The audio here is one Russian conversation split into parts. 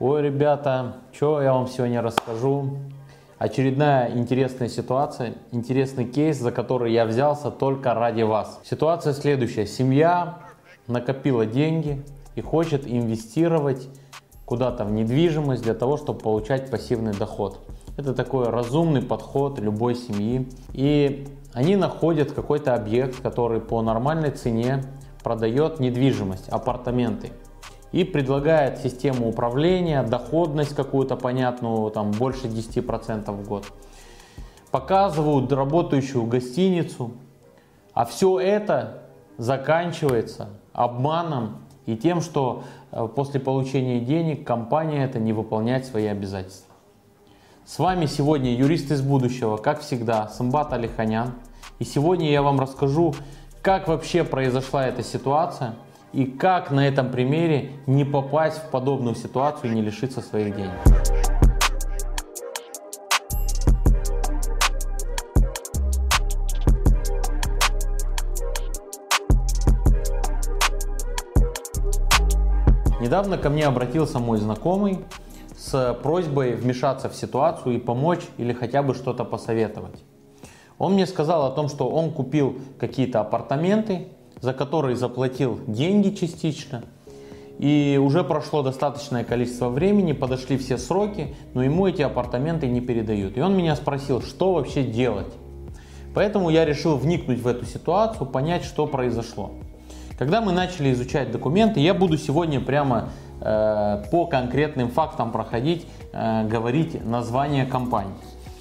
Ой, ребята, что я вам сегодня расскажу? Очередная интересная ситуация, интересный кейс, за который я взялся только ради вас. Ситуация следующая. Семья накопила деньги и хочет инвестировать куда-то в недвижимость для того, чтобы получать пассивный доход. Это такой разумный подход любой семьи. И они находят какой-то объект, который по нормальной цене продает недвижимость, апартаменты и предлагает систему управления, доходность какую-то понятную, там больше 10% в год. Показывают работающую гостиницу, а все это заканчивается обманом и тем, что э, после получения денег компания это не выполняет свои обязательства. С вами сегодня юрист из будущего, как всегда, Самбат Алиханян. И сегодня я вам расскажу, как вообще произошла эта ситуация – и как на этом примере не попасть в подобную ситуацию и не лишиться своих денег. Недавно ко мне обратился мой знакомый с просьбой вмешаться в ситуацию и помочь или хотя бы что-то посоветовать. Он мне сказал о том, что он купил какие-то апартаменты за который заплатил деньги частично. И уже прошло достаточное количество времени, подошли все сроки, но ему эти апартаменты не передают. И он меня спросил, что вообще делать. Поэтому я решил вникнуть в эту ситуацию, понять, что произошло. Когда мы начали изучать документы, я буду сегодня прямо э, по конкретным фактам проходить, э, говорить название компании.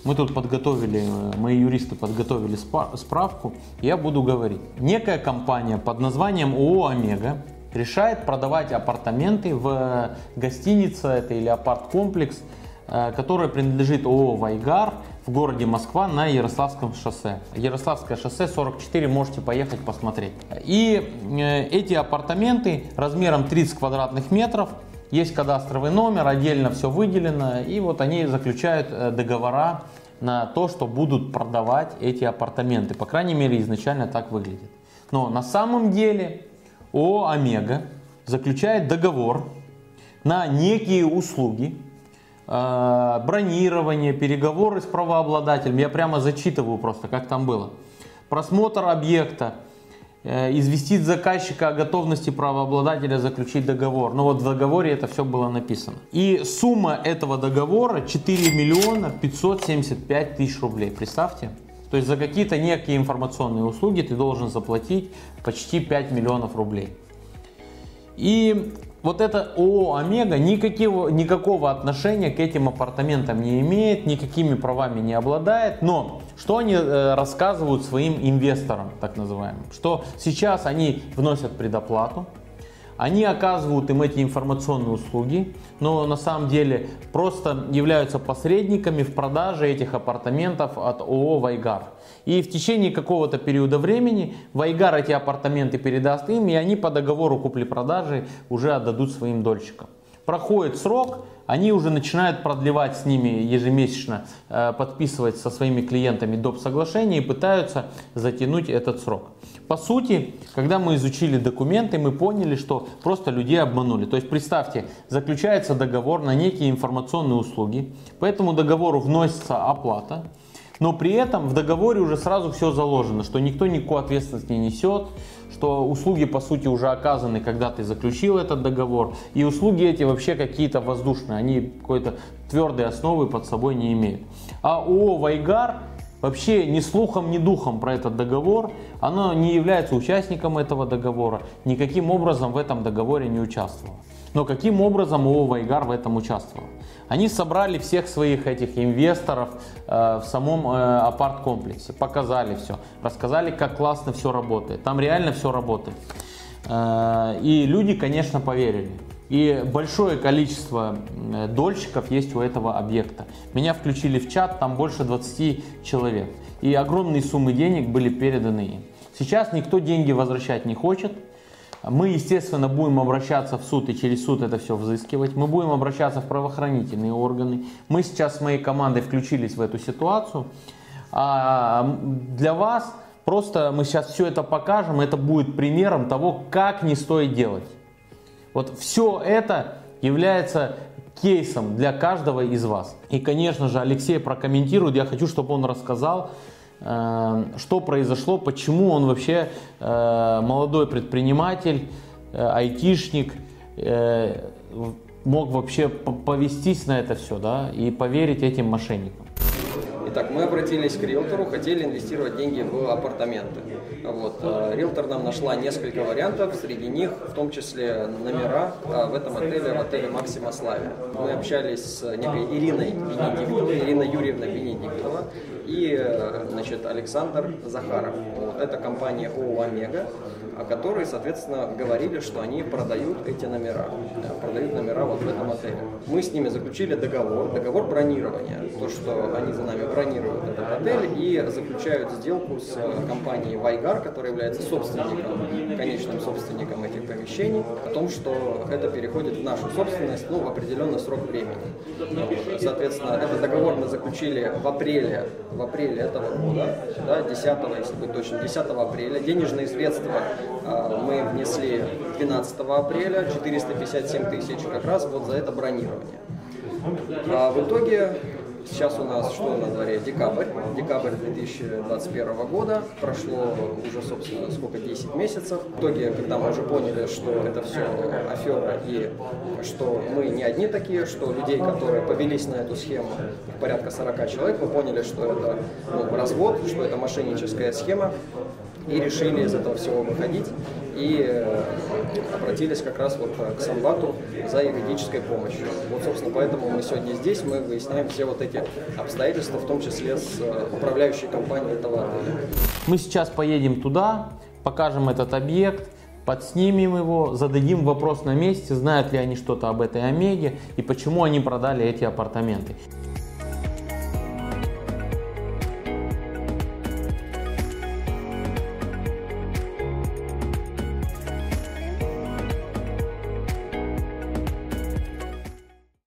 Мы тут подготовили, э, мои юристы подготовили справку, я буду говорить. Некая компания под названием ООО «Омега» решает продавать апартаменты в гостинице это или апарт-комплекс, э, который принадлежит ООО «Вайгар» в городе Москва на Ярославском шоссе. Ярославское шоссе 44, можете поехать посмотреть. И э, эти апартаменты размером 30 квадратных метров, есть кадастровый номер, отдельно все выделено, и вот они заключают договора на то, что будут продавать эти апартаменты. По крайней мере, изначально так выглядит. Но на самом деле ООО «Омега» заключает договор на некие услуги, э, бронирование, переговоры с правообладателем. Я прямо зачитываю просто, как там было. Просмотр объекта, Э, известить заказчика о готовности правообладателя заключить договор. Но вот в договоре это все было написано. И сумма этого договора 4 миллиона 575 тысяч рублей. Представьте. То есть за какие-то некие информационные услуги ты должен заплатить почти 5 миллионов рублей. И вот это ООО «Омега» никакого, никакого отношения к этим апартаментам не имеет, никакими правами не обладает. Но что они э, рассказывают своим инвесторам, так называемым? Что сейчас они вносят предоплату, они оказывают им эти информационные услуги, но на самом деле просто являются посредниками в продаже этих апартаментов от ООО «Вайгар». И в течение какого-то периода времени Вайгар эти апартаменты передаст им, и они по договору купли-продажи уже отдадут своим дольщикам. Проходит срок, они уже начинают продлевать с ними ежемесячно, э, подписывать со своими клиентами доп. соглашения и пытаются затянуть этот срок. По сути, когда мы изучили документы, мы поняли, что просто людей обманули. То есть представьте, заключается договор на некие информационные услуги, по этому договору вносится оплата, но при этом в договоре уже сразу все заложено, что никто никакой ответственности не несет, что услуги по сути уже оказаны, когда ты заключил этот договор, и услуги эти вообще какие-то воздушные, они какой-то твердой основы под собой не имеют. А ООО «Вайгар» вообще ни слухом, ни духом про этот договор, оно не является участником этого договора, никаким образом в этом договоре не участвовало. Но каким образом ООО «Вайгар» в этом участвовал? Они собрали всех своих этих инвесторов э, в самом э, апарт-комплексе, показали все, рассказали, как классно все работает. Там реально все работает. Э, и люди, конечно, поверили. И большое количество дольщиков есть у этого объекта. Меня включили в чат, там больше 20 человек. И огромные суммы денег были переданы им. Сейчас никто деньги возвращать не хочет. Мы, естественно, будем обращаться в суд и через суд это все взыскивать. Мы будем обращаться в правоохранительные органы. Мы сейчас с моей командой включились в эту ситуацию. А для вас просто мы сейчас все это покажем. Это будет примером того, как не стоит делать. Вот все это является кейсом для каждого из вас. И, конечно же, Алексей прокомментирует. Я хочу, чтобы он рассказал, э, что произошло, почему он вообще э, молодой предприниматель, э, айтишник, мог вообще повестись на это все, да, и поверить этим мошенникам. Итак, мы обратились к риэлтору, хотели инвестировать деньги в апартаменты. Вот. Э, риэлтор нам нашла несколько вариантов, среди них в том числе номера э, в этом отеле, в отеле Максима Славия. Мы общались с некой Ириной Бенедиктовой, Ирина Юрьевна Бенедиктова и э, значит, Александр Захаров. Вот. Это компания ООО «Омега», которые, соответственно, говорили, что они продают эти номера, продают номера вот в этом отеле. Мы с ними заключили договор, договор бронирования, то, что они за нами бронируют этот отель и заключают сделку с компанией Вайгар, которая является собственником, конечным собственником этих помещений, о том, что это переходит в нашу собственность ну, в определенный срок времени. Соответственно, этот договор мы заключили в апреле, в апреле этого года, да, 10, если быть точным, 10 апреля. Денежные средства э, мы внесли 12 апреля, 457 тысяч как раз вот за это бронирование. А в итоге Сейчас у нас что на дворе? Декабрь. Декабрь 2021 года. Прошло уже, собственно, сколько, 10 месяцев. В итоге, когда мы уже поняли, что это все афера и что мы не одни такие, что людей, которые повелись на эту схему, порядка 40 человек, мы поняли, что это ну, развод, что это мошенническая схема и решили из этого всего выходить и э, обратились как раз вот к Самбату за юридической помощью. Вот, собственно, поэтому мы сегодня здесь, мы выясняем все вот эти обстоятельства, в том числе с э, управляющей компанией этого отеля. Мы сейчас поедем туда, покажем этот объект, подснимем его, зададим вопрос на месте, знают ли они что-то об этой Омеге и почему они продали эти апартаменты.